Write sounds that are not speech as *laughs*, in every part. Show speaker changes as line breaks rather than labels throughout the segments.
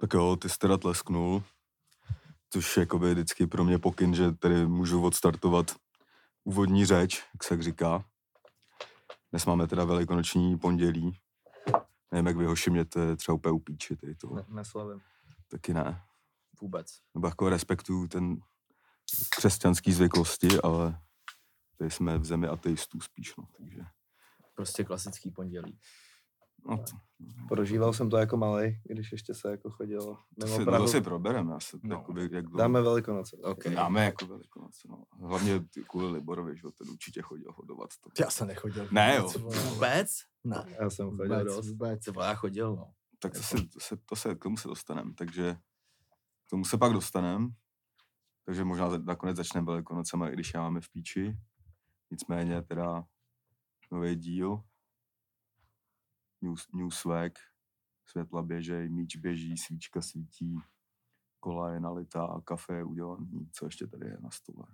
Tak jo, ty jsi teda tlesknul, což je jakoby vždycky pro mě pokyn, že tady můžu odstartovat úvodní řeč, jak se tak říká. Dnes máme teda velikonoční pondělí. Nevím, jak vy ho šimněte, třeba úplně upíči, to.
Ne, neslavím.
Taky ne.
Vůbec.
Nebo jako respektuju ten křesťanský zvyklosti, ale tady jsme v zemi ateistů spíš, no, takže.
Prostě klasický pondělí.
No, to,
Prožíval jsem to jako malý, když ještě se jako chodilo
to,
mimo
si,
Prahu.
to si probereme, já se,
No.
jakoby, jak dlouho-
Dáme velikonoce.
Ok.
Dáme jako velikonoce, no. Hlavně ty kvůli Liborovi, že ten určitě chodil hodovat. To.
Já jsem nechodil.
Ne, jo.
Vůbec? Ne,
Já jsem chodil
vůbec,
dost.
vůbec.
Co já chodil, no.
Tak to se, to se, to se, k tomu se dostaneme, takže k tomu se pak dostaneme. Takže možná nakonec začneme velikonocema, i když já máme v píči. Nicméně teda nový díl. New, new swag. Světla běžej, míč běží, svíčka svítí, kola je nalitá, kafe je udělaný, co ještě tady je na stole.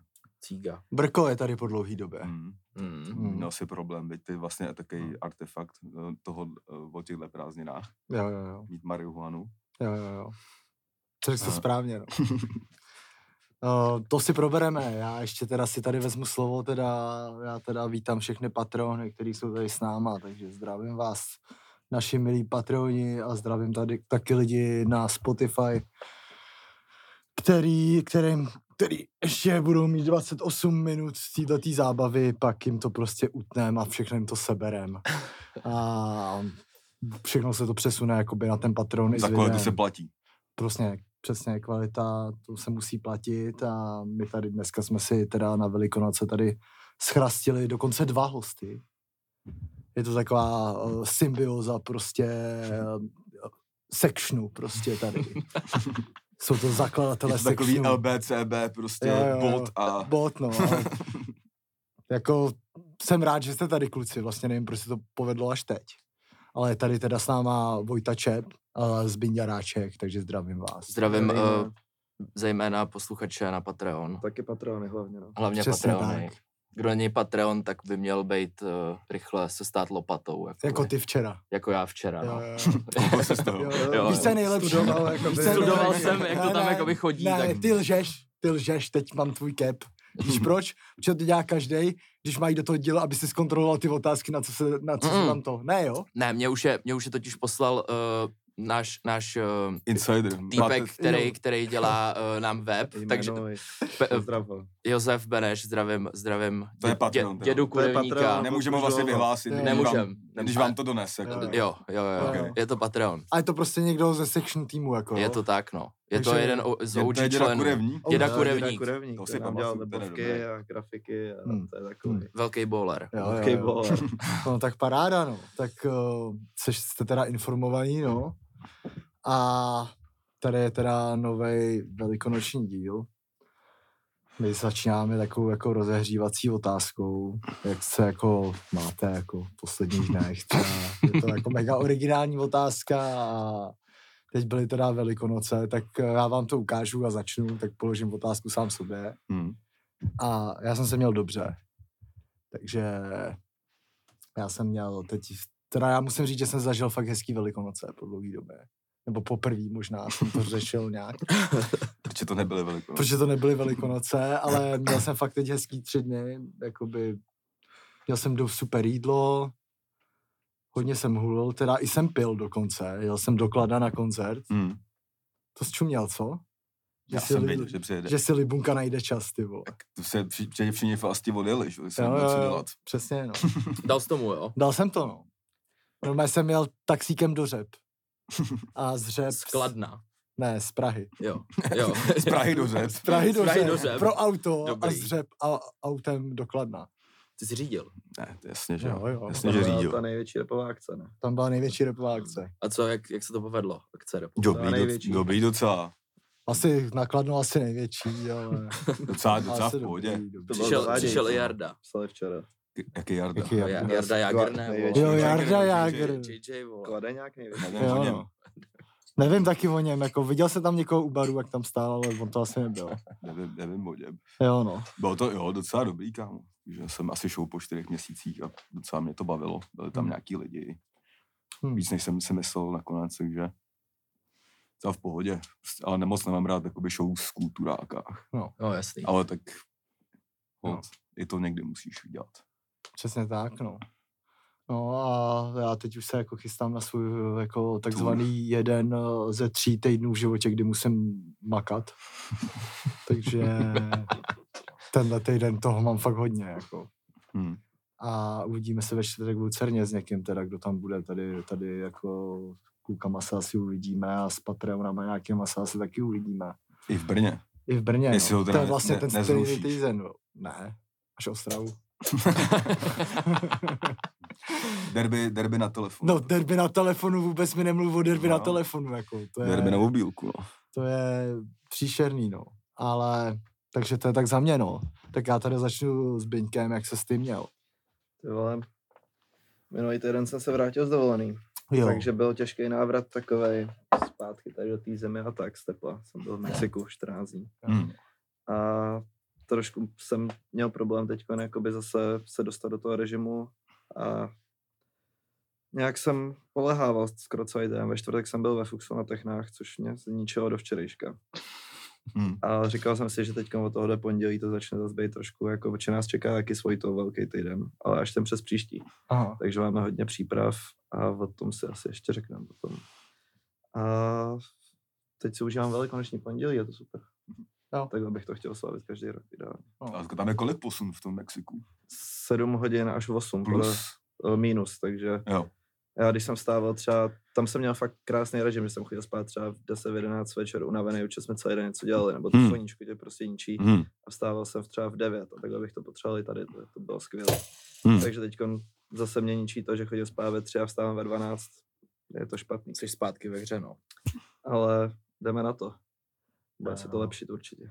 Cíga.
Brko je tady po dlouhý době.
Mm.
Mm.
Mm.
Měl si problém, byť ty vlastně takový
No.
artefakt eh, toho eh, o těchto prázdninách,
Jo, jo, jo.
mít marihuanu.
Jo, jo, jo. To řekl jsi to
Aha.
správně, no. Uh, *laughs* to si probereme. Já ještě teda si tady vezmu slovo, teda, já teda vítám všechny patrony, kteří jsou tady s náma, takže zdravím vás, naši milí patroni a zdravím tady taky lidi na Spotify, který, kterým, který ještě budou mít 28 minut z této zábavy, pak jim to prostě utnem a všechno jim to seberem. A všechno se to přesune jakoby na ten patron.
Za kvalitu se platí.
Prostě přesně kvalita, to se musí platit a my tady dneska jsme si teda na Velikonoce tady schrastili dokonce dva hosty. Je to taková uh, symbioza prostě uh, sectionu prostě tady. *laughs* Jsou to zakladatelé
Je to takový
sectionu.
LBCB, prostě
Jo, jo, jo.
bot a...
Bot, no. *laughs* jako jsem rád, že jste tady kluci, vlastně nevím, proč se to povedlo až teď. Ale je tady teda s náma Vojta Čep, uh, Zbyňa Ráček, takže zdravím vás.
Zdravím uh, zejména posluchače na Patreon.
Taky patrony hlavně, no.
Hlavně
Přesně
Patreony.
tak.
Kdo není Patreon, tak by měl být uh, rychle se stát lopatou. Jako,
Jako ty včera.
jako já včera.
Jo,
No.
jo, jo. *laughs* Víš, co je nejlepší?
Studoval, jako
Studoval
nejlepší?
jsem, jak to tam jakoby chodí,
Ne,
tak-
ty lžeš, ty lžeš, teď mám tvůj cap. Víš *laughs* proč? Protože to dělá každý, když mají do toho díla, aby si zkontroloval ty otázky, na co se, na co se
Mm.
tam to. Ne, jo?
Ne, mě už je, mě už je totiž poslal uh, náš, náš uh,
Insider.
týpek,
Máte-
který,
jo.
který dělá uh, nám web, takže
Jmenuj.
pe, *laughs*
ho.
Josef Beneš, zdravím, zdravím
To je
dě-
Patreon,
dě,
teda.
dědu
je.
Kurevníka.
Nemůžeme ho vlastně vyhlásit,
Jo.
když
Nemůžem.
vám, když vám to donese. Jako,
Jo,
Jo, jo, jo, jo. je to Patreon.
A je to prostě někdo ze section týmu, jako.
Je
jo?
to tak, no. Je to
Takže-
jeden o- z
Je- to
OG
je děda
členů.
Kurevník?
Děda
Jo,
Kurevník.
Kurevník,
To si
nám dělal
je
webovky a grafiky a
Hmm.
to je takový.
Hmm.
Velký bowler.
Jo, jo,
Velký
jo.
bowler.
No tak paráda, no. Tak uh, jste teda informovaní, no. A tady je teda nový velikonoční díl. My začínáme takovou jako rozehřívací otázkou, jak se jako máte jako v posledních dnech. Třeba je to jako mega originální otázka a teď byly teda velikonoce, tak já vám to ukážu a začnu, tak položím otázku sám sobě.
Hm.
A já jsem se měl dobře. Takže já jsem měl teď, teda já musím říct, že jsem zažil fakt hezký velikonoce po dlouhý době. Nebo poprvé možná jsem to řešil nějak,
Protože to nebyly velikonoce.
protože to nebyly velikonoce, ale měl jsem fakt teď hezký tři dny, jakoby měl jsem do super jídlo, hodně jsem hulil, teda i jsem pil dokonce, jel jsem do Klada na koncert,
Hm.
to zčuměl, co?
Já
si
jsem
li-
věděl, že přijede.
Že si Libunka najde čas, ty vole.
To se při- při- všichni vlastně odjeli, že
Jo,
měl
jo,
co
jo,
dělat.
přesně, no.
Dal jsi tomu, jo?
Dal jsem to, no. Normálně jsem jel taxíkem do Řep. A z Řep...
Skladna.
Ne, z Prahy.
Jo, jo. *laughs*
Z Prahy do Řep.
Z Prahy do,
Z Prahy
Řep,
do Řep.
Pro auto a
Dobrý.
z Řep a autem do Kladna.
Ty jsi řídil.
Ne, to jasně, že
Jo,
jo. Jasně, že řídil.
ta největší repová akce, ne?
Tam byla největší repová akce.
A co, jak, jak se to povedlo? Akce repu?
Dobrý,
největší.
doc- dobrý docela.
Asi na Kladno asi největší, ale... *laughs*
Docela, docela
asi
v pohodě.
Přišel, přišel. Jarda.
Psali včera.
Jaký Jarda?
Jaký
Jo,
Jarda?
Jarda Jager, ne?
Jo. Jarda. Jager.
JJ.
Klade nějak největší.
Nevím o
Jo,
něm.
no. Nevím taky o něm, jako viděl jsem tam někoho u baru, jak tam stál, ale on to asi nebyl.
Nevím, nevím o něm.
Jo, no.
Bylo to, jo, docela dobrý, kámo. Takže jsem asi šel po čtyřech měsících a docela mě to bavilo. Byli tam
Hmm.
nějaký lidi.
Hmm.
Víc, než jsem si myslel nakonec, takže Třeba v pohodě, prostě, ale nemoc nemám rád jakoby show z kulturákách.
No jasný.
Ale tak
No.
i to někdy musíš udělat.
Přesně tak, no. No a já teď už se jako chystám na svůj jako takzvaný jeden eh, ze tří týdnů v životě, kdy musím makat. Takže *laughs* tenhle týden toho mám fakt hodně, jako.
Hmm.
A uvidíme se ve čtvrtek v Lucerně s někým, teda, kdo tam bude tady, tady jako klukama se asi uvidíme a s Patreonama nějakýma se asi taky uvidíme.
I v Brně.
I v Brně,
Jestli
no.
ho
To je vlastně
ne-
ten stejný týden. Ne, až Ostravu. *laughs*
Derby, derby na telefonu.
No, derby na telefonu, vůbec mi nemluv o derby na
No.
telefonu, jako, to je,
Derby na mobilku, no.
to je příšerný, no. Ale, takže to je tak za mě, no. Tak já tady začnu s Byňkem, jak se s tím měl.
Ty vole, minulý týden jsem se vrátil z dovolený,
Jo,
takže byl těžký návrat takovej zpátky tady do té země a tak z tepla. Jsem byl v Mexiku 14 dní.
Hmm.
A trošku jsem měl problém teď jakoby zase se dostat do toho režimu a nějak jsem polehával skoro celý den. Ve čtvrtek jsem byl ve Fuxu na Technách, což mě zničilo do včerejška.
Hmm.
A říkal jsem si, že teď od tohohle pondělí to začne zase být trošku, jako protože nás čeká taky svůj to velký týden, ale až ten přes příští.
Aha.
Takže máme hodně příprav a o tom si asi ještě řekneme potom. A teď si užívám velikonoční pondělí, je to super.
Jo.
Takhle bych to chtěl slavit každý rok ideálně.
A jako tam je kolik posun v tom Mexiku?
7 hodin až 8
Plus.
podle, eh, minus, takže
Jo.
já když jsem stával třeba, tam jsem měl fakt krásný režim, že jsem chodil spát třeba v 10, v 11 večer unavený, určitě jsme celý den něco dělali, nebo to
Hmm.
sluníčko tě prostě ničí
Hmm.
a vstával jsem třeba v 9 a takhle bych to potřeboval i tady, to, to bylo skvělé.
Hmm.
Takže teď zase mě ničí to, že chodím spát ve 3 a vstávám ve 12, je to špatný.
Jsi zpátky ve hře, no.
ale jdeme na to. Bude se to
Jo.
lepšit určitě.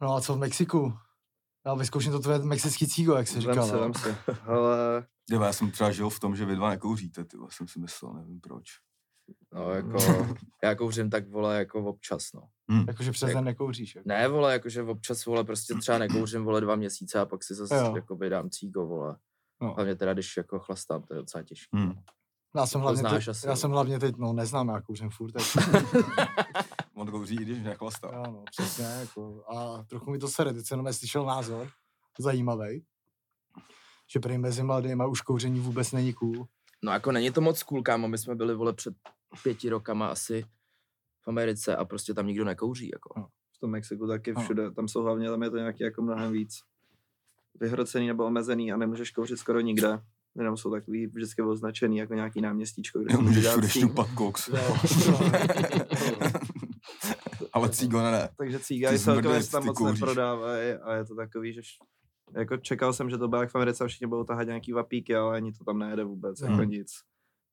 No a co v Mexiku? Já vyzkouším to tvoje mexický cígo, jak jsi
Vem
říkal.
se,
no.
vem se. *laughs* Ale
Jo, já jsem třeba žil v tom, že vy dva nekouříte, ty jsem si myslel, nevím proč.
No jako, *laughs* já kouřím tak vole jako občas, no.
Hmm.
Jakože přes
Jak-
den nekouříš. Jako.
Ne, vole, jakože občas, vole, prostě třeba nekouřím, vole, dva měsíce a pak si zase,
Jo.
jakoby dám cígo, vole.
No.
Hlavně teda, když jako chlastám, to je docela těžké.
Hmm.
Já jsem hlavně,
znáš
teď,
asi,
já
jo.
jsem hlavně teď, no neznám, já kouřím furt. Tak, *laughs*
On kouří, i když nechlastá.
jo, no, přesně, jako. A trochu mi to sere, teď jsem jenom slyšel názor, zajímavý, že prý mezi mladýma už kouření vůbec není cool.
No jako není to moc cool, kámo, my jsme byli, vole, před pěti rokama asi v Americe a prostě tam nikdo nekouří, jako.
v tom Mexiku taky všude, tam jsou hlavně, tam je to nějaký jako mnohem víc vyhrocený nebo omezený a nemůžeš kouřit skoro nikde. Jenom jsou takový vždycky označený jako nějaký náměstíčko, kde může
můžeš
dát
všude
cíg.
šňupat koks. *laughs* Ale cígo ne, ne.
Takže cígají
Ty
celkově se tam moc
kouříš.
neprodávají a je to takový, že š- jako čekal jsem, že to bude jak v Americe a všichni budou tahat nějaký vapíky, ale ani to tam nejede vůbec,
Hmm.
jako nic.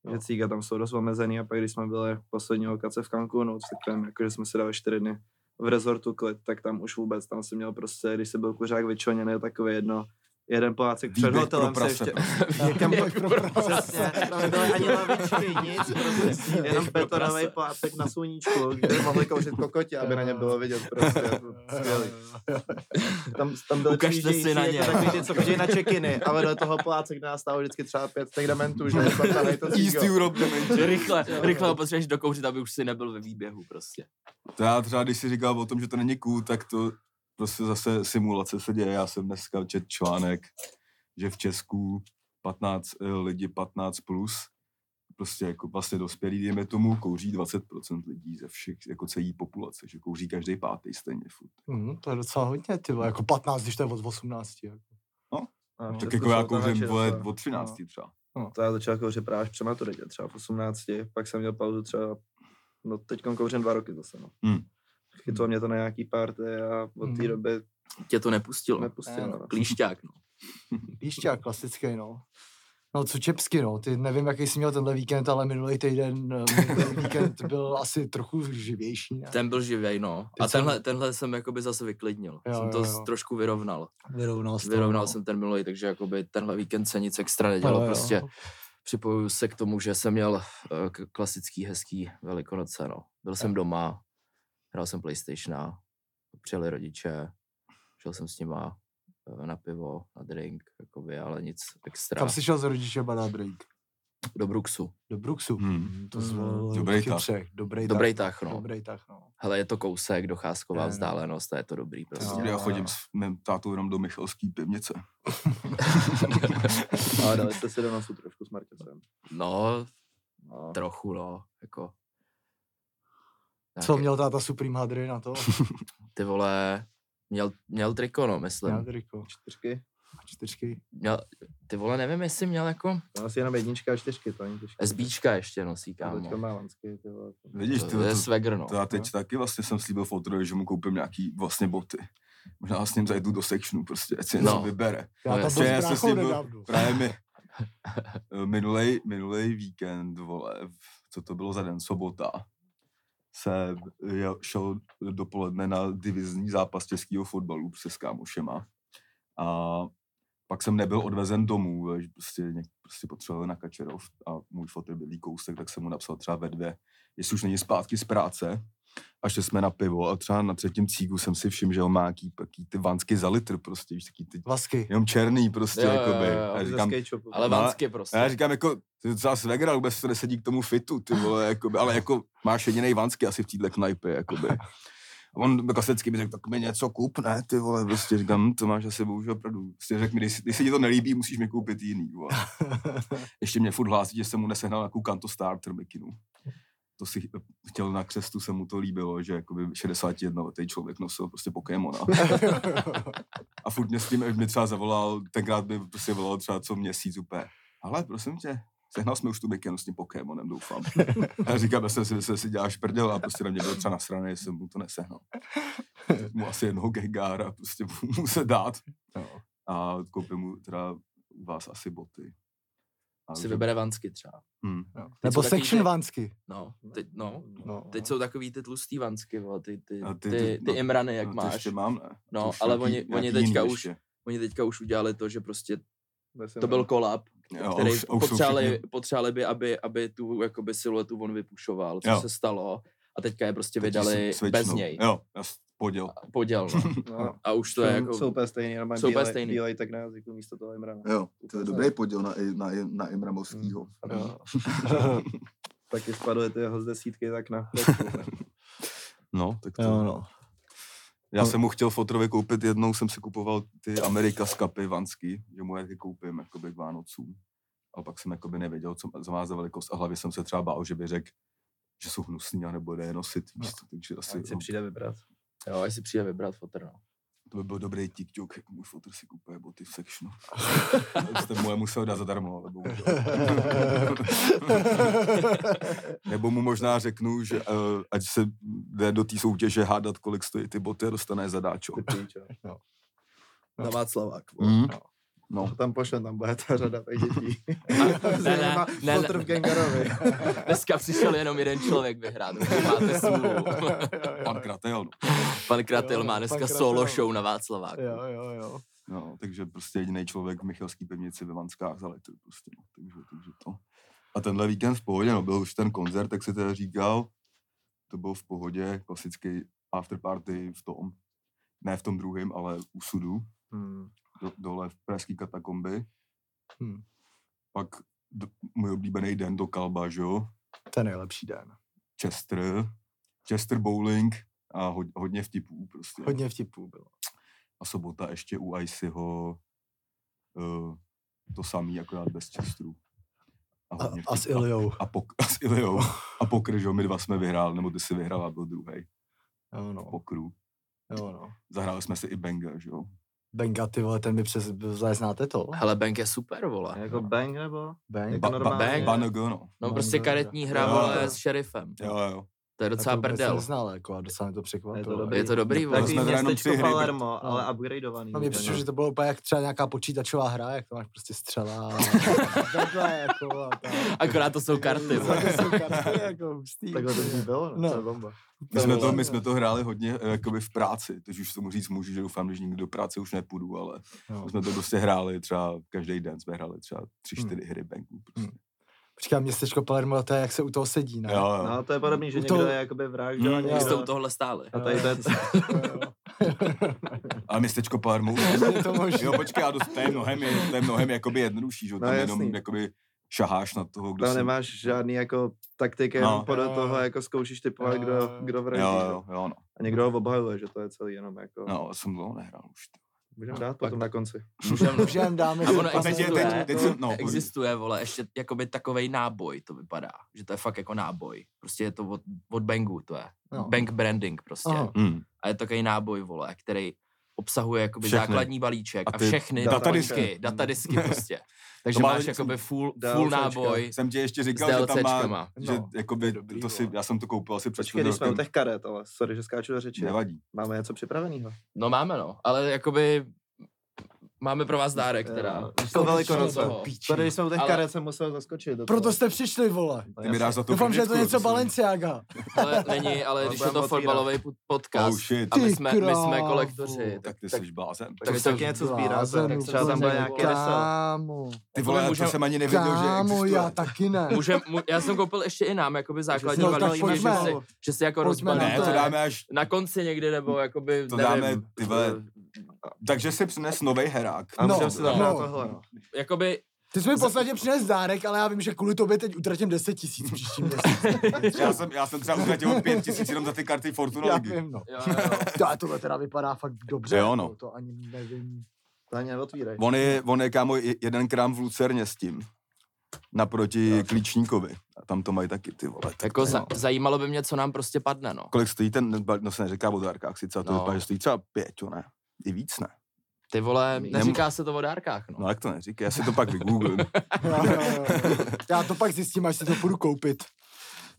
No.
Takže cíga tam jsou dost omezený a pak když jsme byli poslední lokace v Cancunu, tak tam jakože jsme si dali čtyři dny v rezortu klid, tak tam už vůbec, tam jsem měl prostě, když se byl kuřák vyčleněný, takový jedno, jeden plácek před
Výběh
hotelem
pro
se ještě, *laughs* někam
Výběh pro prase.
Přesně, tam nebyly ani lavičky, nic, *laughs* prostě, jenom betonový plátek na sluníčku, kde mohli kouřit kokotě, aby na ně bylo vidět prostě, skvělý. Tam, tam byly
Ukažte si na
jako
ně.
takový ty, co chodí na check-iny a vedle toho pláce, kde nás stálo vždycky třeba pět těch dementů, že zapadají to
East
cígo.
Europe Dimension.
Rychle, rychle ho potřebuješ dokouřit, aby už si nebyl ve výběhu prostě.
To já třeba, když si říkal o tom, že to není cool, tak to prostě zase simulace se děje. Já jsem dneska čet článek, že v Česku 15 eh, lidi 15 plus, prostě jako vlastně dospělí, dejme tomu, kouří 20% lidí ze všech, jako celý populace, že kouří každý pátý stejně furt.
Mm, to je docela hodně, ty vole, jako 15, když to je od 18. Jako.
A v
Tak jako já kouřím vole, od 13 třeba.
To já začal kouřit právě až při maturitě, třeba v 18, pak jsem měl pauzu třeba, no teď kouřím dva roky zase, no.
Hmm.
Chytlo mě to na nějaký party a od té
Mhm.
doby
Tě to nepustilo.
nepustilo.
no.
no.
Klíšťák, no. *laughs*
Píšťák, klasický, no. No, co čepsky, no. Ty nevím, jaký jsi měl tenhle víkend, ale minulý týden, eh, minulý *laughs* víkend byl asi trochu živější, ne?
Ten byl živej, no. A
Teď jsem-
tenhle, tenhle jsem jakoby zase vyklidnil.
Jo,
jsem
jo,
to
jo.
trošku vyrovnal.
Vyrovnal, jsi to,
Vyrovnal
no.
jsem ten minulý, takže jakoby tenhle víkend se nic extra nedělo.
Jo, jo.
Prostě připojuju se k tomu, že jsem měl eh, k- klasický, hezký velikonoce, no. Byl jsem doma, hrál jsem Playstationa, přijeli rodiče, šel jsem s nima eh, na pivo, na drink, jakoby, ale nic extra.
Kam jsi šel z rodiče na drink?
Do Bruxu.
Do Bruxu.
Hmm.
Hmm. To
Hmm.
zvolil
Dobrý tah.
Dobrý,
Dobrý
tah.
tah, no.
Dobrý tah, no.
Hele, je to kousek, docházková
Je, no.
vzdálenost a je to dobrý prostě.
No.
Já chodím s mým tátou jenom do Michalský pivnice. *laughs* *laughs*
Ale dali jste si do nosu trošku s Martěsem.
No,
No.
trochu, no, jako.
Co
Nějaký-
měl táta Supreme Hadry na to? *laughs*
Ty vole, měl, měl triko, no, myslím.
Měl triko.
Čtyřky.
Čtyřky.
Měl, ty vole, nevím, jestli měl jako
To asi jenom jednička a čtyřky, to není těžké.
SBčka ještě nosí, kámo.
Teďka má lansky, ty vole. to-
Vidíš,
To,
ty,
to je
to,
swagger, no.
to já teď taky vlastně jsem slíbil fotrovi, že mu koupím nějaký vlastně boty. Možná s ním zajdu do sectionu prostě, ať si něco
No.
vybere.
Já
No
tam byl
Já
s
jsem s
bráchou
ním byl
nedávno.
právě mi, *laughs* minulej, minulej víkend, vole, co to bylo za den, sobota, se jel, šel dopoledne na divizní zápas českého fotbalu prostě s kámošema. A pak jsem nebyl odvezen domů, že prostě, něk, prostě potřeboval na Kačerov a můj fotr byl kousek, tak jsem mu napsal třeba ve dvě, jestli už není zpátky z práce, a šli jsme na pivo a třeba na třetím cígu jsem si všiml, že on má jaký, jaký ty vansky za litr prostě, víš, taký ty,
Vasky.
jenom černý prostě,
Jo, jo,
jakoby.
jo, jo.
Ze
říkám,
shopu.
Ale
No,
vansky prostě.
a já říkám, jako, ty docela svegra, vůbec to nesedí k tomu fitu, ty vole, jakoby, ale jako máš jedinej vansky asi v téhle knajpě, jakoby. A on klasicky mi řekl, tak mi něco kup, ne, ty vole, prostě říkám, "Hm, to máš asi bohužel pravdu. Prostě řekl mi, když, když se ti to nelíbí, musíš mi koupit jiný, vole. *laughs* Ještě mě furt hlásí, že jsem mu nesehnal nějakou Kanto Starter mikinu. To si chtěl na křestu, se mu to líbilo, že jakoby 61 letý člověk nosil prostě Pokémona. *laughs* A furt mě s tím, mě třeba zavolal, tenkrát by prostě volal třeba co měsíc úplně. Ale prosím tě, sehnal jsme už tu mikinu s tím Pokémonem, doufám. A říkám, já jsem si myslel, že si děláš prdel a prostě na mě byl třeba nasraný, že jsem mu to nesehnal. Mu asi jednoho gengára prostě mu se dát. A koupím mu teda u vás asi boty.
Si
že-
vybere vansky třeba.
Hm.
No. Nebo section
ty-
vansky.
No, teď, no.
No.
Teď jsou takový ty tlustý vansky, vole, ty, ty, ty,
ty-
ty,
ty- no,
imrany, jak
no,
máš.
ještě mám, ne?
No,
To už
ale
nějaký-
oni- oni teďka už-
ještě.
Oni teďka už udělali to, že prostě to byl kolab,
Jo,
který
už-
potřebovali, by, aby, aby tu jakoby siluetu on vypušoval, co
Jo.
se stalo. A teďka je prostě
teď
vydali bez něj.
Jo, poděl.
Poděl, no. *laughs*
No,
A už to je
jsou-
jako...
Jsou úplně stejný, normálně
jsou
bílej,
stejný.
bílej tak na jazyku místo toho Imrana.
Jo,
to je dobrý
poděl na, na, na Imramovskýho.
Jo. *laughs*
Taky spadly ty jeho z desítky tak na *laughs*
No, tak to...
jo, no.
Já
No.
jsem mu chtěl fotrovi koupit, jednou jsem si kupoval ty Amerika z kapy vanský, že mu je koupím jakoby k Vánocům. A pak jsem jakoby nevěděl, co co má za velikost a hlavně jsem se třeba bál, že by řekl, že jsou hnusný a nebo je nosit, to, takže asi
Ať si přijde vybrat.
Jo, jestli přijde vybrat fotr, no.
to by byl dobrý TikTok, jak můj fotr si kupuje boty v sectionu. *laughs* To jste mu je musel dát zadarmo, ale bohužel. *laughs* Nebo mu možná řeknu, že uh, ať se jde do té soutěže hádat, kolik stojí ty boty a dostane zadáčo.
Ty píčo.
Na Václavák.
Mm. No,
To tam pošlem, tam bude ta řada těch dětí. *laughs*
ne, ne, ne,
Gangarovi. *laughs*
Dneska přišel jenom jeden člověk vyhrát, máte smůlu.
pan Kratel, no.
Pan Kratel má dneska
Kratel.
solo show na Václaváku.
jo, jo, jo.
no. takže prostě jediný člověk v Michalský pevnici ve Vanskách za litr prostě, no. takže, takže to. A tenhle víkend v pohodě, no, byl už ten koncert, tak se teda říkal, to byl v pohodě, klasický afterparty v tom, ne v tom druhém, ale u sudu,
Hmm.
Do, dole v pražský katakomby.
Hmm.
Pak do, můj oblíbený den do Kalba, že jo,
To je nejlepší den.
Chester, Chester Bowling a ho, hodně vtipů prostě.
Hodně vtipů bylo.
A sobota ještě u Icyho uh, to samý, akorát bez Chesteru.
A,
hodně
a s. Iliou.
A, pok, a s Iliou. A pokr, že my dva jsme vyhráli, nebo ty si vyhrál a byl druhý
Jo, no.
pokru.
Jo, no.
Zahráli jsme si i Benga, že jo.
Benga, ty vole, ten mi přes... Znáte to?
Hele, Bank je super, vole.
Jako bang nebo?
Bang?
Jako
Ba, ba,
normálně.
Banogo, no.
No
Bang,
prostě
bang,
karetní hra,
Jo,
vole,
jo.
s šerifem.
Jo, jo.
To je docela
Já to
prdel.
neznal, jako, a docela mě to překvapilo.
Je to dobrý.
Je to dobrý.
Takový
jsme
městečko
hry,
Palermo, ale
no.
upgradeovaný.
No mě přišlo, že to bylo úplně jak třeba nějaká počítačová hra, jak to máš prostě střela. a *laughs* Takhle, jako, a tak.
Akorát to jsou karty.
To jsou karty, jako hustý.
Takhle to by bylo, no.
No.
to je bomba.
My jsme, to, my jsme to hráli hodně eh, jakoby v práci, takže už tomu říct můžu, že doufám, že nikdy do práce už nepůjdu, ale
No.
my jsme to prostě hráli třeba každý den, jsme hráli třeba tři,
Hmm.
čtyři hry banku. Prostě.
Počkej, městečko Palermo, to je, jak se u toho sedí, ne?
Jo, jo.
No, to je podobný, že
U
někdo
toho-
je jakoby vrah, že
Mm,
jste u tohle stáli.
A tady to je... *laughs*
A městečko Palermo. *laughs*
Je to možný.
jo, počkej, a dost, to je mnohem, je, to je mnohem jakoby jednodušší, že
No,
tam jenom jakoby šaháš na toho, kdo
Tam
se...
nemáš žádný jako taktiky,
No.
podle
Jo,
toho jako zkoušíš typovat,
Jo,
kdo, kdo vraždí.
Jo, jo, jo, no.
A někdo ho obhajuje, že to je celý jenom jako...
No, jsem dlouho nehrál už. ty.
Můžeme dát potom na konci.
Můžeme, *laughs*
Můžeme dáme
A
si
ono existuje,
teď- teď jsem- no,
existuje, vole, ještě jakoby takovej náboj to vypadá, že to je fakt jako náboj. Prostě je to od, od Bangu, to je.
No.
Bank branding prostě.
Aha.
Hmm.
A je to takový náboj, vole, který obsahuje jakoby
Všechny.
základní balíček
A
a,
ty
všechny
datadisky.
datadisky, *laughs* prostě. Takže
To má
máš jakoby full, full náboj.
Jsem ti ještě
S
říkal, že tam má,
DLCčkama.
že
No,
jakoby,
dobrý,
to si, já jsem to koupil asi před
Počkej, když jsme u těch karet, ale sorry, že skáču do řeči.
Nevadí.
Máme něco připraveného.
No máme no, ale jakoby máme pro vás dárek teda.
To
velikonoce. když jsme u těch
Ale-
karet, jsem musel zaskočit. do
Proto jste přišli, vole.
Ty mi dáš za to
Doufám, že je to něco. Balenciaga.
Ale není, ale když je to fotbalový pod- podcast
Oh shit.
a my jsme, my jsme kolektoři, tak,
ty jsi blázen.
Tak
tak
taky něco sbírá, tak
jsem
třeba tam bude nějaký.
Kámo.
Ty vole,
můžem-
jsem ani nevěděl, že
Kámo,
existuje.
já taky ne.
můžem, já jsem koupil ještě i nám jakoby základní balíčky, že si, že si jako rozbalíme
Ne, to dáme až...
na konci někdy, nebo jakoby,
To dáme, ty vole, Takže si přines nový herák.
A
No,
si tam
no.
tohle. no.
jakoby,
Ty jsi mi v podstatě přines dárek, ale já vím, že kvůli tobě teď utratím 10 tisíc příští měsíc. *laughs*
Já jsem, já jsem třeba utratil pět tisíc jenom za ty karty Fortuna
já vím, no.
jo, *laughs* jo, jo.
To, tohle teda vypadá fakt dobře.
Jo, no.
jako, To ani nevím.
To ani neotvírej.
On je, on je kámo je- jeden krám v Lucerně s tím. Naproti Klíčníkovi. A tam to mají taky ty vole. Tak
jako za, zajímalo by mě, co nám prostě padne, no.
Kolik stojí ten, no se neříká o dárkách sice, a to
No.
vypadá, že stojí třeba pět, jo, ne? I víc ne.
Ty vole, neříká se to o dárkách, no.
No jak to neříká, já si to pak vygooglím. *laughs*
Já to pak zjistím, až si to půjdu koupit.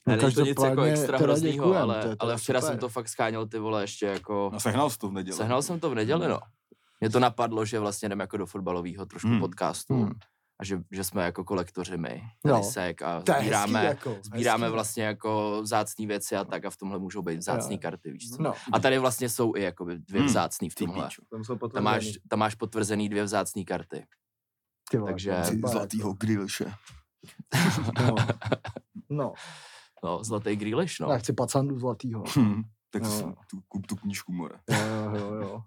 Ne, není to nic jako extra
teda
hroznýho,
děkujem,
ale,
to je
ale včera
super.
jsem to fakt skáněl ty vole ještě jako...
No sehnal jsi to v neděli.
Sehnal jsem to v neděli, no. Mě to napadlo, že vlastně jdeme jako do fotbalového trošku
Hmm.
podcastu
Hmm.
A že, že jsme jako kolektoři my,
Jo.
Lisek a sbíráme,
jako,
sbíráme
hezký.
vlastně jako vzácné věci a tak a v tomhle můžou být vzácné
Jo.
karty, víš co.
No,
A tady vlastně jsou i jakoby dvě
Hmm.
vzácný v tomhle.
Tam jsou
Tam máš, tam máš potvrzený dvě vzácné karty.
ty vole,
Takže-
zlatýho grillše.
No. *laughs* no,
No, zlatý Grealish, no.
já chci pacandu zlatýho.
Hm, tak
No.
tu, kup tu knížku, more.
Jo, jo, jo.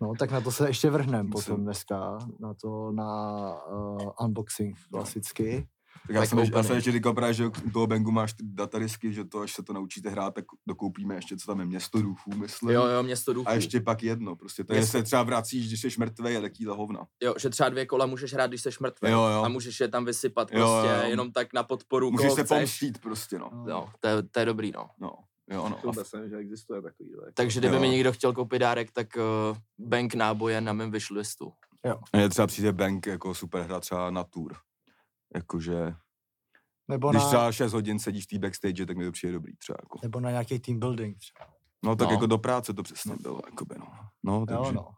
No, tak na to se ještě vrhnem
Musím.
potom dneska, na to, na uh, unboxing klasicky.
Tak já jsem, ještě, já jsem ještě říkal právě, že u toho Bengu máš ty datadisky, že to, až se to naučíte hrát, tak dokoupíme ještě, co tam je, město duchů, myslím.
Jo, jo, město duchů.
A ještě pak jedno, prostě to je, se třeba vracíš, když jsi mrtvej a takýhle hovna.
Jo, že třeba dvě kola můžeš hrát, když jsi mrtvý.
Jo, jo.
A můžeš je tam vysypat
Jo,
prostě,
jo.
jenom tak na podporu,
Můžeš
koho
se
chceš.
pomstít prostě, no.
Jo, to je, to je dobrý, no.
No, jo, no. A
nevím, že existuje takový. Jako.
Takže kdyby
Jo.
mi někdo chtěl koupit dárek, tak uh, bank náboje na mém wishlistu.
Mně třeba přijde Bank jako super hra třeba na tour. Jakože,
Nebo
když
na,
třeba 6 hodin sedíš v té backstage, tak mi to přijde dobrý třeba. Jako.
nebo na nějaký team building třeba.
No tak
No.
jako do práce to přesně bylo, jakoby, no. No, takže.
Jo, no.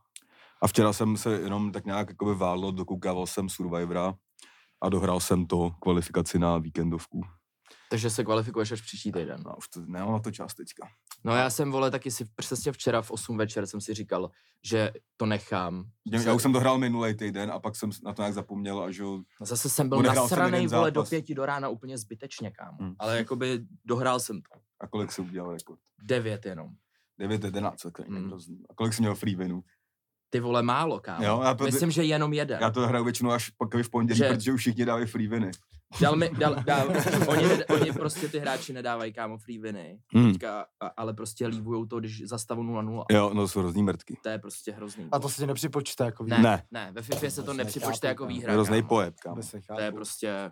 A včera jsem se jenom tak nějak jakoby válil, dokoukával jsem Survivora a dohrál jsem to kvalifikaci na víkendovku.
Takže se kvalifikuješ až příští týden.
No, už to, nemám na to čas teďka.
No já jsem, vole, taky si přesně včera v 8 večer jsem si říkal, že to nechám.
Já, já už jsem to hrál minulý týden a pak jsem na to nějak zapomněl a že
No Zase jsem byl nasranej, vole, do pěti do rána úplně zbytečně, kámo.
Hmm.
Ale jakoby dohrál jsem to.
a kolik jsem udělal rekord?
Devět jenom.
9, 11, tak
Mm.
mm. A kolik jsi měl free winů?
Ty vole, málo, kámo.
Jo, já to-
Myslím, že jenom jeden.
Já to hraju většinou až pak v pondělí,
Že-
že... protože už všichni dávají free winy.
Dal mi, dal, *laughs* dal, oni, oni, prostě ty hráči nedávají, kámo, free winy.
Hmm.
Teďka, a, ale prostě lívujou to, když zastavu 0-0.
Jo, no jsou hrozný mrtky.
To je prostě hrozný.
A to se ti nepřipočte jako
ne,
výhra.
Ne.
ne, ve FIFA se to nepřipočte jako výhra.
Hrozný pojeb, kámo.
To je prostě...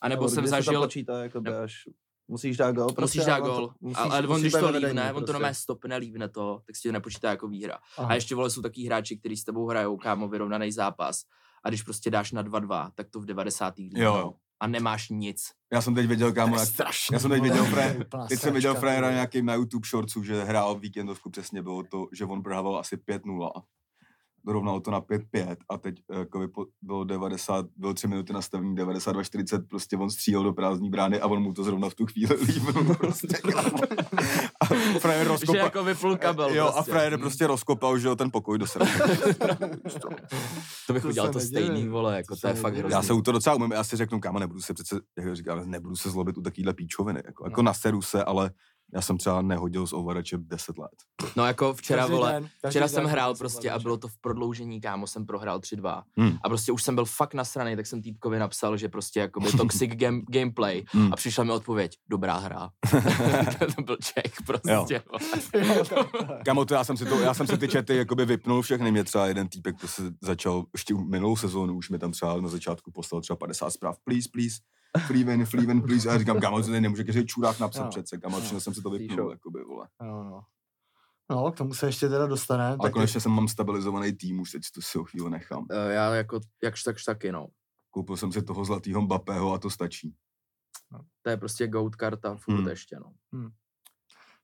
A nebo jsem
to
zažil...
počítá, jakoby
ne-
až musíš dát gol. prostě,
Musíš dát
ale on to-
gol,
musíš-
ale on když to
ve vedení
lívne, on to
prostě.
normálně stopne, lívne to, tak si to nepočítá jako výhra.
Aha.
A ještě vole jsou takový hráči, kteří s tebou hrajou, kámo, vyrovnaný zápas. A když prostě dáš na 2-2, tak to v 90.
Jo,
líbnou.
jo.
A nemáš nic.
Já jsem teď viděl, kámo,
je
jak,
strašný,
já jsem teď viděl *laughs*
úplná
teď jsem viděl frajera
ty vole.
nějaký na YouTube shortsu, že hrál víkendovku, přesně bylo to, že on prohrával asi 5-0. Dorovnal to na 5-5 a teď jako vypo, bylo 90, bylo 3 minuty nastavení, 92-40, prostě on střílel do prázdní brány a on mu to zrovna v tu chvíli líbil. *laughs* Prostě, a frajer
Že
rozkopal,
jako vypnul kabel.
jo, a
prostě.
frajer
Hm.
prostě rozkopal, že jo, ten pokoj do sebe.
To bych
To
udělal to
nedivím,
stejný, vole, jako
to
to je fakt hrozný.
Já se u to docela umím, já si řeknu, kámo, nebudu se přece, jak říkám, nebudu se zlobit u takovýhle píčoviny, jako, jako na seru se, ale já jsem třeba nehodil z ovladače 10 let.
No jako včera,
Každý
vole,
den,
včera
den
jsem hrál prostě a bylo to v prodloužení, kámo, jsem prohrál 3-2.
Hmm.
A prostě už jsem byl fakt nasraný, tak jsem týpkovi napsal, že prostě jakoby *laughs* toxic game, gameplay.
Hmm.
A přišla mi odpověď, dobrá hra. *laughs* to byl Čech prostě.
Kamo, to já jsem si to, já jsem si ty chaty jakoby vypnul všechny, mě třeba jeden týpek prostě začal, ještě minulou sezónu, už mi tam třeba na začátku poslal třeba 50 zpráv, please, please, free win, please, a já říkám, kamo, to tady nemůže každý čurák napsat
Jo.
přece, kamo,
Jo.
no. jsem si to vypnul,
Píšou.
jakoby, vole.
Jo, no. No, k tomu se ještě teda dostane.
Ale
taky-
konečně jsem mám stabilizovaný tým, už teď to si o chvíli nechám.
Eh, Já jako, jakž takž taky, no.
Koupil jsem si toho zlatýho Mbappého a to stačí.
To je prostě goat karta furt
Hmm.
ještě, no.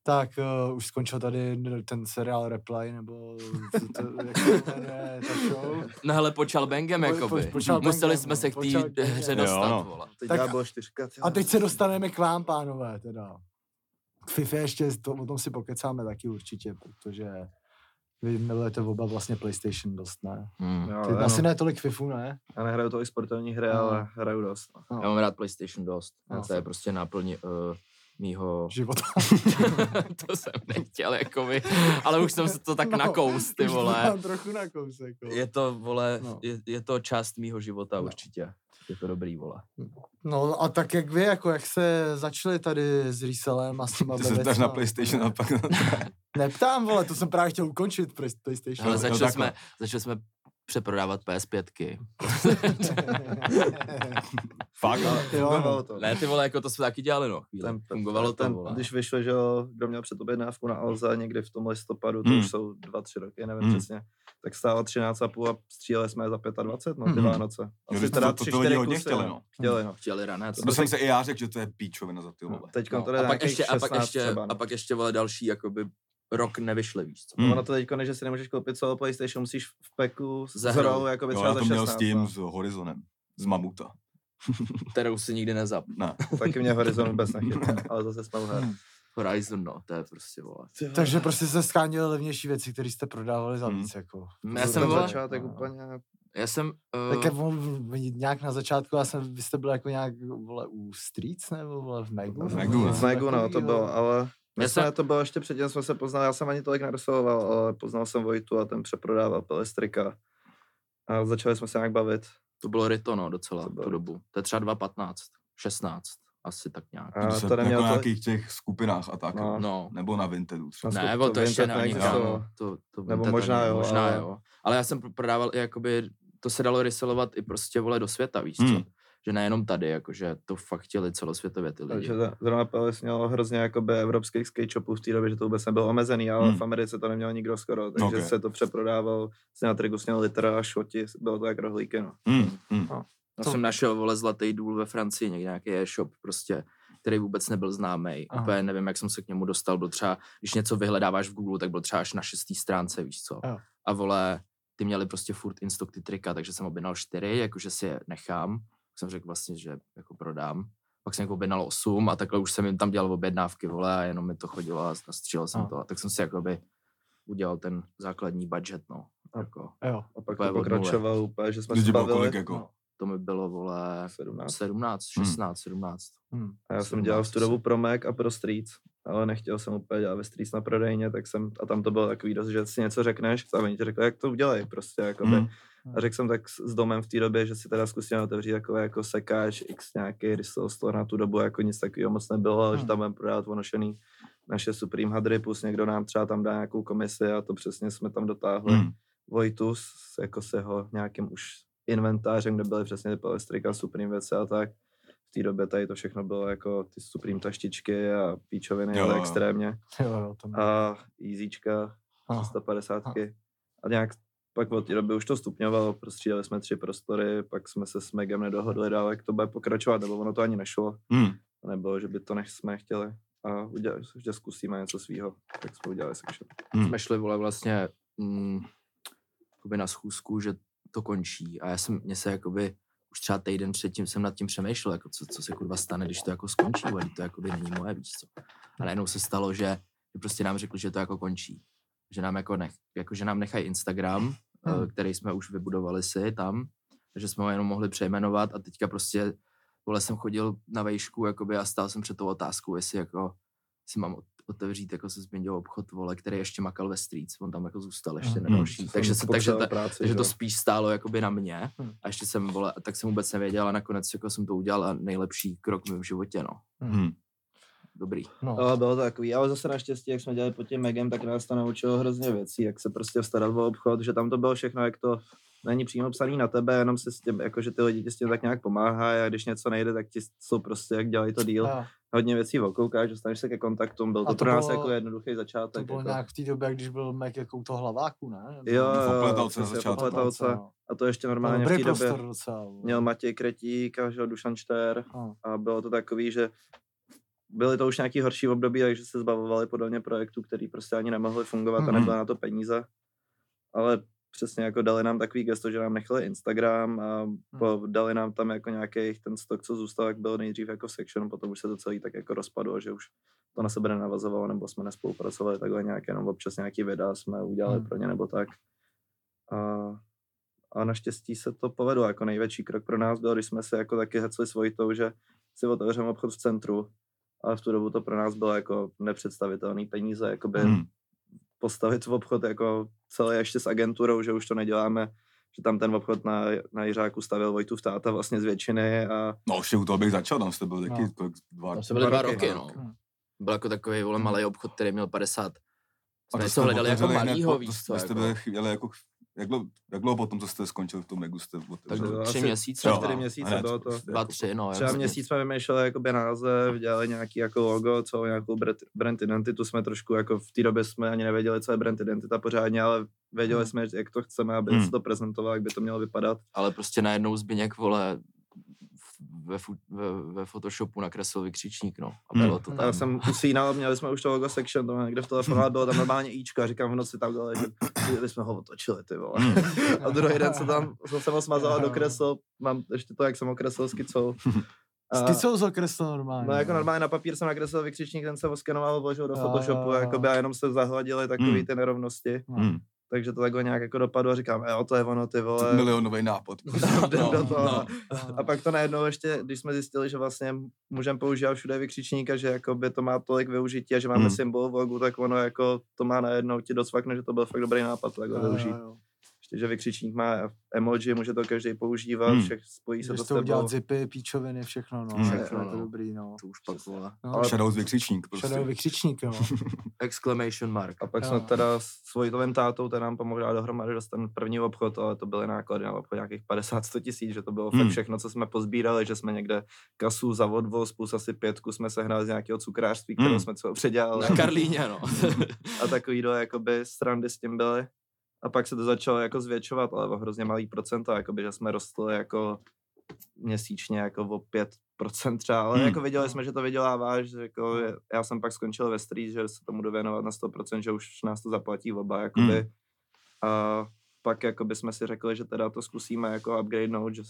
Tak uh, už skončil tady ten seriál Replay, nebo to, to, *laughs* jak se jmenuje, ta show.
No hele, počal bangem,
Po- po-
jakoby.
počal
Museli
bangem,
jsme
no,
se k té hře
Jo,
dostat,
no.
vole.
Teď
Tak
bylo čtyřka. ty
A teď se dostaneme k vám, pánové, teda. K FIFA ještě, to, o tom si pokecáme taky určitě, protože vy milujete oba vlastně PlayStation dost, ne?
Hmm.
Jo,
Ty,
jo,
asi
no.
ne tolik FIFU, ne?
Já nehraju to i sportovní hry,
No.
ale hraju dost. No.
No,
Já mám rád PlayStation dost.
No.
To je prostě náplň uh, mýho...
života. *laughs*
to jsem nechtěl, jakoby. Ale už jsem se to tak
No,
nakous, ty
to
vole.
mám trochu na kousek. jo.
Je to, vole,
No.
je, je to část mýho života
No.
určitě. Je to dobrý, vole.
No a tak jak vy, jako jak se začali tady s resellem a s těma
Ty se ptáš na PlayStation a pak... *laughs*
Neptám, vole, to jsem právě chtěl ukončit Play- PlayStation.
Ale
jo,
začali
takhle.
jsme, začali jsme přeprodávat PS5. *laughs*
Fakt, ale...
Jo,
Fungovalo
no.
to.
Ne, ty vole, jako to jsme taky dělali, no. Chvíli.
Ten,
Fungovalo to,
ten,
vole.
Když vyšlo, že jo, kdo měl předobjednávku na Alza někdy v tom listopadu, to
Hmm.
už jsou dva, tři roky, nevím
Hmm.
přesně, tak stálo 13,5 a stříleli jsme je za 25, no, ty
Mhm.
Vánoce.
Jo,
Asi
to-
teda
to- to
tři,
lidi
čtyři
hodně
kusy,
chtěli, no.
Chtěli, no.
Chtěli ranec.
To jsem se i já řekl, že to je píčovina za ty
no.
vole.
Teď
No,
to je
a, pak ještě, a, pak
16
ještě,
třeba,
a
no.
pak ještě, vole, další, jakoby, rok nevyšli, víš co.
Hmm.
Ono to teďko ne, že si nemůžeš koupit celou PlayStation, musíš v peku s hrou, jako by
Jo,
třeba
já
za
to
16.
měl s tím,
no.
s Horizonem, z Mamuta. *laughs*
Kterou si nikdy nezap.
Ne.
Taky mě Horizon vůbec nechytl, ale zase jsme her.
Hmm.
Horizon, no, to je prostě, vole.
Takže prostě jste schánili levnější věci, které jste prodávali za
Hmm.
víc, jako.
Já jsem, vole,
začátek
no.
úplně,
já jsem,
Tak
uh,
jak on- nějak na začátku, já jsem, vy jste byli jako nějak, vole, u Streets, nebo vole, v Megu?
V Megu,
něco
z Megu, no, to bylo, ale
Já
my
jsem-
jsme, to bylo ještě předtím, jsme se poznali, já jsem ani tolik nedosahoval, ale poznal jsem Vojtu a ten přeprodával Pelestrika. A začali jsme se nějak bavit.
to bylo Rito, no, docela,
To bylo
tu dobu. To je třeba 2.15, 16, asi tak nějak.
A
to
to nemělo
jako
to-
nějakých těch skupinách a tak.
No.
No,
Nebo na Vintedu třeba.
Ne,
to
to, to ještě ani kámo, to, to
Nebo
Vinted
možná jo,
možná
ale-
jo. Ale já jsem pr- prodával i jakoby, to se dalo reselovat i prostě, vole, do světa, víš co? Že nejenom tady, jakože to fakt chtěli celosvětově ty lidi.
Takže to- zrovna Peles měl hrozně jakoby evropských skate shopů v té době, že to vůbec nebylo omezený, ale
Hmm.
v Americe to neměl nikdo skoro, takže
Ok.
se to přeprodával. Se na trigu směl litera a šoti, bylo to jak rohlíky, no.
Hmm, hmm.
Já
To-
jsem našel, vole, zlatý důl ve Francii, někde nějaký e-shop prostě, který vůbec nebyl známý.
Aha.
Úplně nevím, jak jsem se k němu dostal. Byl třeba, když něco vyhledáváš v Google, tak byl třeba až na šestý stránce, víš co.
Jo.
A vole, ty měli prostě furt in stock ty trika, takže jsem objednal čtyři, jakože si je nechám. Jsem řekl vlastně, že jako prodám. Pak jsem jako objednal osm a takhle už jsem jim tam dělal objednávky, vole, a jenom mi to chodilo a střílel jsem
Aha.
to. A tak jsem si jakoby udělal ten základní budget, no.
A-
Jako,
Jo.
A pak to
nule.
pokračoval úplně, že jsme se bavili.
kolik jako?
no,
to mi bylo, vole,
17.
17,
Hmm.
16, 17.
Hm.
A já jsem
17
dělal v tu dobu pro Mac a pro Streets, ale nechtěl jsem úplně dělat ve Streets na prodejně, tak jsem, a tam to bylo takový dost, že si něco řekneš, a oni ti řekli, jak to udělej, prostě, jako
Hmm.
A řekl jsem tak s, domem v té době, že si teda zkusíme otevřít takové jako sekáč, x nějaký resale store na tu dobu, jako nic takového moc nebylo, ale že
Hmm.
tam budeme prodávat onošený naše Supreme hadry, plus někdo nám třeba tam dá nějakou komisi a to přesně jsme tam dotáhli.
Hmm.
Vojtu s, jako s jeho nějakým už inventářem, kde byly přesně ty Palestrika, Supreme věci a tak. V té době tady to všechno bylo jako ty Supreme taštičky a píčoviny,
Jo,
ale extrémně.
Jo, jo.
A Easyčka,
Aha.
150. A nějak pak od té doby už to stupňovalo, prostřídali jsme tři prostory, pak jsme se s Megem nedohodli dál, jak to bude pokračovat, nebo ono to ani nešlo.
Hmm.
Nebylo, že by to nech jsme chtěli. A udělali, že zkusíme něco svýho, tak jsme udělali section.
Hmm.
jsme šli, vole, vlastně mm, jakoby na schůzku, že to končí a já jsem, mě se jakoby už třeba týden předtím jsem nad tím přemýšlel, jako co, co se kurva stane, když to jako skončí, ale to jakoby není moje, víš co. A najednou se stalo, že, že prostě nám řekli, že to jako končí. Že nám jako, nech, jako že nám nechají Instagram,
Hmm.
hmm. který jsme už vybudovali si tam, takže jsme ho jenom mohli přejmenovat a teďka prostě, vole, jsem chodil na vejšku jakoby a stál jsem před tou otázkou, jestli jako si mám ot- otevřít, jako se změnil obchod, vole, který ještě makal ve Streets, on tam jako zůstal ještě na
Mhm.
další, takže, se, takže, ta,
práci,
takže
že
to spíš stálo jakoby na mě
Hmm.
a ještě jsem, vole, tak jsem vůbec nevěděl a nakonec jako jsem to udělal a nejlepší krok v mém životě, no.
Hmm.
Dobrý.
No.
Ale bylo to takový, ale zase naštěstí, jak jsme dělali pod tím Megem, tak nás to naučilo hrozně věcí, jak se prostě starat o obchod, že tam to bylo všechno, jak to není přímo psaný na tebe, jenom se s tím, jako že ty lidi ti s tím tak nějak pomáhají a když něco nejde, tak ti jsou prostě, jak dělají to díl.
A
Hodně věcí okoukáš, dostaneš se ke kontaktům, byl to,
to
pro nás
bylo-
jako jednoduchý
to
začátek.
bylo
jako.
nějak v té době, když byl Mac jako u toho hlaváku, ne?
Jo, jo,
na
v
začátku.
Opletavce.
no.
A to ještě normálně v té době
docela. vole.
měl Matěj Kretík a jo, Dušan Štér
No.
a bylo to takový, že byly to už nějaký horší období, takže se zbavovali podobně projektů, který prostě ani nemohly fungovat a
Mhm.
nebyly na to peníze. Ale přesně jako dali nám takový gesto, že nám nechali Instagram a po, dali nám tam jako nějaký ten stok, co zůstal, jak byl nejdřív jako section, potom už se to celý tak jako rozpadlo, že už to na sebe nenavazovalo, nebo jsme nespolupracovali takhle nějak, jenom občas nějaký videa jsme udělali
Hmm.
pro ně nebo tak. A, a naštěstí se to povedlo, jako největší krok pro nás byl, když jsme se jako taky hecli svojitou, že si otevřeme obchod v centru, ale v tu dobu to pro nás bylo jako nepředstavitelný peníze, jakoby
Hmm.
postavit v obchod jako celé ještě s agenturou, že už to neděláme, že tam ten obchod na, na Jiřáku stavil Vojtův táta vlastně z většiny a
No ještě u toho bych začal, tam jste byl taky
No.
kolik, dva,
Tam se byly dva
Dva
roky,
roky,
no.
no.
Byl jako takový, vole, malý obchod, který měl 50.
A
Jsme
to
to
jste
hledali jako malýho, víš
to
co,
jste
jako.
byli chvíli jako, jak dlouho, jak dlouho potom, co jste skončil v tom Megu, jste
Tak
otevřeli?
to
tři
asi
měsíce.
tři, čtyři měsíce bylo to.
prostě
Dva,
jako-
tři, no.
Třeba
jasně.
měsíc jsme vymýšleli jakoby název, dělali nějaký jako logo, co nějakou brand, identitu jsme trošku jako v té době jsme ani nevěděli, co je brand identita pořádně, ale věděli
Hmm.
jsme, jak to chceme, aby
Hmm.
se to prezentovalo, jak by to mělo vypadat.
Ale prostě najednou Zbyněk, vole, ve, ve, ve Photoshopu nakreslil vykřičník, no. A
Hmm.
bylo to
A
tam.
já jsem usínal, měli jsme už to logo section, to někde v telefonu, bylo tam normálně Ičko a říkám v noci tam dole, že jsme ho otočili, ty vole.
Hmm.
A druhý den se tam, jsem se ho smazal a dokreslil, mám ještě to, jak jsem okreslil skicou. A-
Ty jsou zakresl normálně.
No jako normálně na papír jsem nakreslil vykřičník, ten se oskenoval, vložil do Photoshopu
jo.
jakoby, a jenom se zahladily takové
Hmm.
ty nerovnosti.
No.
Takže to takhle nějak jako dopadlo a říkám, jo, to je ono, ty vole.
Milionový nápad. *laughs*
Jdem
No,
do toho.
no.
A pak to najednou ještě, když jsme zjistili, že vlastně můžeme používat všude vykřičník a že jakoby to má tolik využití a že máme
Hmm.
symbol v logu, tak ono jako to má najednou ti docvakne, že to byl fakt dobrý nápad to takhle
Jo, jo,
využít.
jo.
Ještě, že vykřičník má emoji, může to každý používat,
Hmm.
všech spojí se
Můžeš
s
to
tebou.
udělat zipy, píčoviny, všechno, no.
Hmm.
Všechno, je to
no.
dobrý, no.
To už pak, vole.
no.
Ale-
Shadows vykřičník
Shadow
prostě.
vykřičník, no. *laughs*
Exclamation mark.
A pak
Jo.
jsme teda s Vojtovým tátou, ten nám pomohl dát dohromady dost ten první obchod, ale to byly náklady na obchod nějakých 50-100 tisíc, že to bylo
Hmm.
fakt všechno, co jsme pozbírali, že jsme někde kasu za odvoz plus asi pětku jsme sehnali z nějakého cukrářství, kterou
Hmm.
jsme co předělali.
Na Karlíně, no. *laughs*
a takovýhle jakoby srandy s tím byly. A pak se to začalo jako zvětšovat, ale o hrozně malý procento, jakoby, že jsme rostli jako měsíčně jako o 5% třeba, ale
Hmm.
jako viděli jsme, že to vydělává, že jako já jsem pak skončil ve street, že se tomu jdu věnovat na 100%, že už nás to zaplatí oba, jakoby.
Hmm.
A pak jakoby jsme si řekli, že teda to zkusíme jako upgradenout, že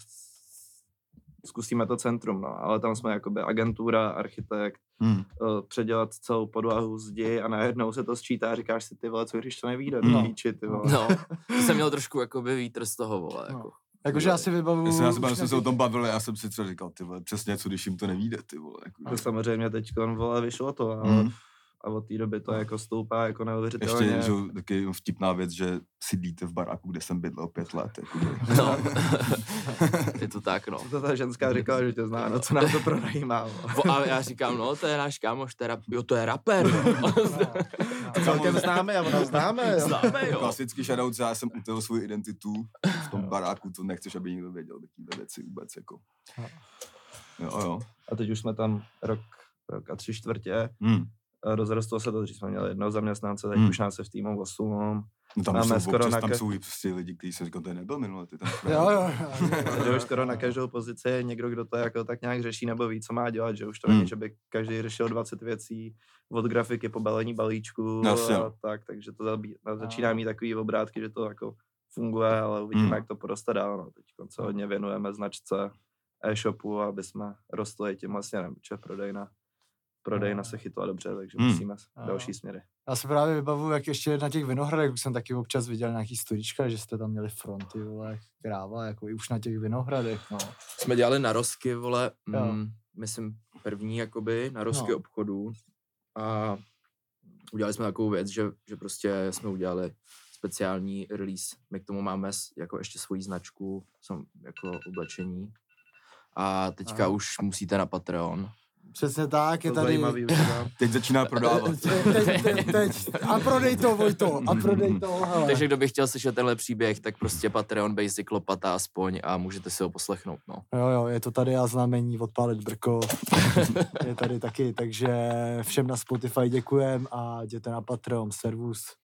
zkusíme to centrum, no, ale tam jsme jakoby agentura, architekt,
Hmm.
eh, předělat celou podlahu zdi a najednou se to sčítá a říkáš si ty vole, co když to nevíde,
No.
no. píči, ty vole.
No, *laughs* to jsem měl trošku jakoby vítr z toho, vole.
No.
Jako.
Jakože já si vybavuju...
Já jsem, já jsem, jsem se o tom bavil, já jsem si třeba říkal, ty vole, přesně co, když jim to nevíde, ty vole. Jako,
To samozřejmě teď vole vyšlo to, ale
Hmm.
A od té doby to jako stoupá jako neuvěřitelně.
Ještě, že taky vtipná věc, že sídlíte v baráku, kde jsem bydlel pět let. Jako, *laughs*
No. je to tak, no.
To ta ženská říkala, že tě zná, no co nám to pronajímá.
Vo- A já říkám, no, to je náš kámoš, to je, rap, jo, to je rapper. no. *laughs*
Celkem známe a ona známe, jo.
Známe, jo.
Klasický shoutout, já jsem util svou identitu v tom baráku, to nechceš, aby někdo věděl takovýhle věci vůbec. Jako. Jo, jo.
A teď už jsme tam rok, rok a tři čtvrtě.
Hmm.
A Rozrostlo se to, dřív jsme měli jednoho zaměstnance, teď
Hmm.
už nás je v týmu 8.
No tam
Máme
jsou,
skoro
občas,
na
tam jsou i prostě lidi, kteří se říkal, to nebyl minulý, ty tam *laughs*
Jo, jo, jo.
že už skoro na každou pozici je někdo, kdo to jako tak nějak řeší nebo ví, co má dělat, že už to
Hmm.
není, že by každý řešil 20 věcí od grafiky po balení balíčku
Jasně,
a
jo.
tak, takže to zabí, a začíná mít takový obrátky, že to jako funguje, ale uvidíme,
Hmm.
jak to poroste dál. No. Teď se hodně věnujeme značce e-shopu, aby jsme rostli tím vlastně, protože prodejna, prodejna se chytla dobře, takže
Hmm.
musíme další směry.
Já si právě vybavuju, jak ještě na těch vinohradech, už jsem taky občas viděl nějaký storička, že jste tam měli fronty, vole, kráva, jako i už na těch vinohradech, no.
Jsme dělali narozky, vole,
Jo.
mm, myslím první jakoby narozky
No.
obchodů a udělali jsme takovou věc, že, že prostě jsme udělali speciální release. My k tomu máme jako ještě svoji značku, sam, jako oblečení. A teďka
Aha.
už musíte na Patreon.
Přesně tak, je
To
tady...
zajímavý.
Teď začíná prodávat.
Teď, *laughs* teď, teď, teď. A prodej to, Vojto, a prodej to, *laughs* hele.
Takže kdo by chtěl slyšet tenhle příběh, tak prostě Patreon Basic lopata aspoň a můžete si ho poslechnout, no.
Jo, jo, je to tady a znamení odpálit brko. *laughs* je tady taky, takže všem na Spotify děkujem a jděte na Patreon, servus.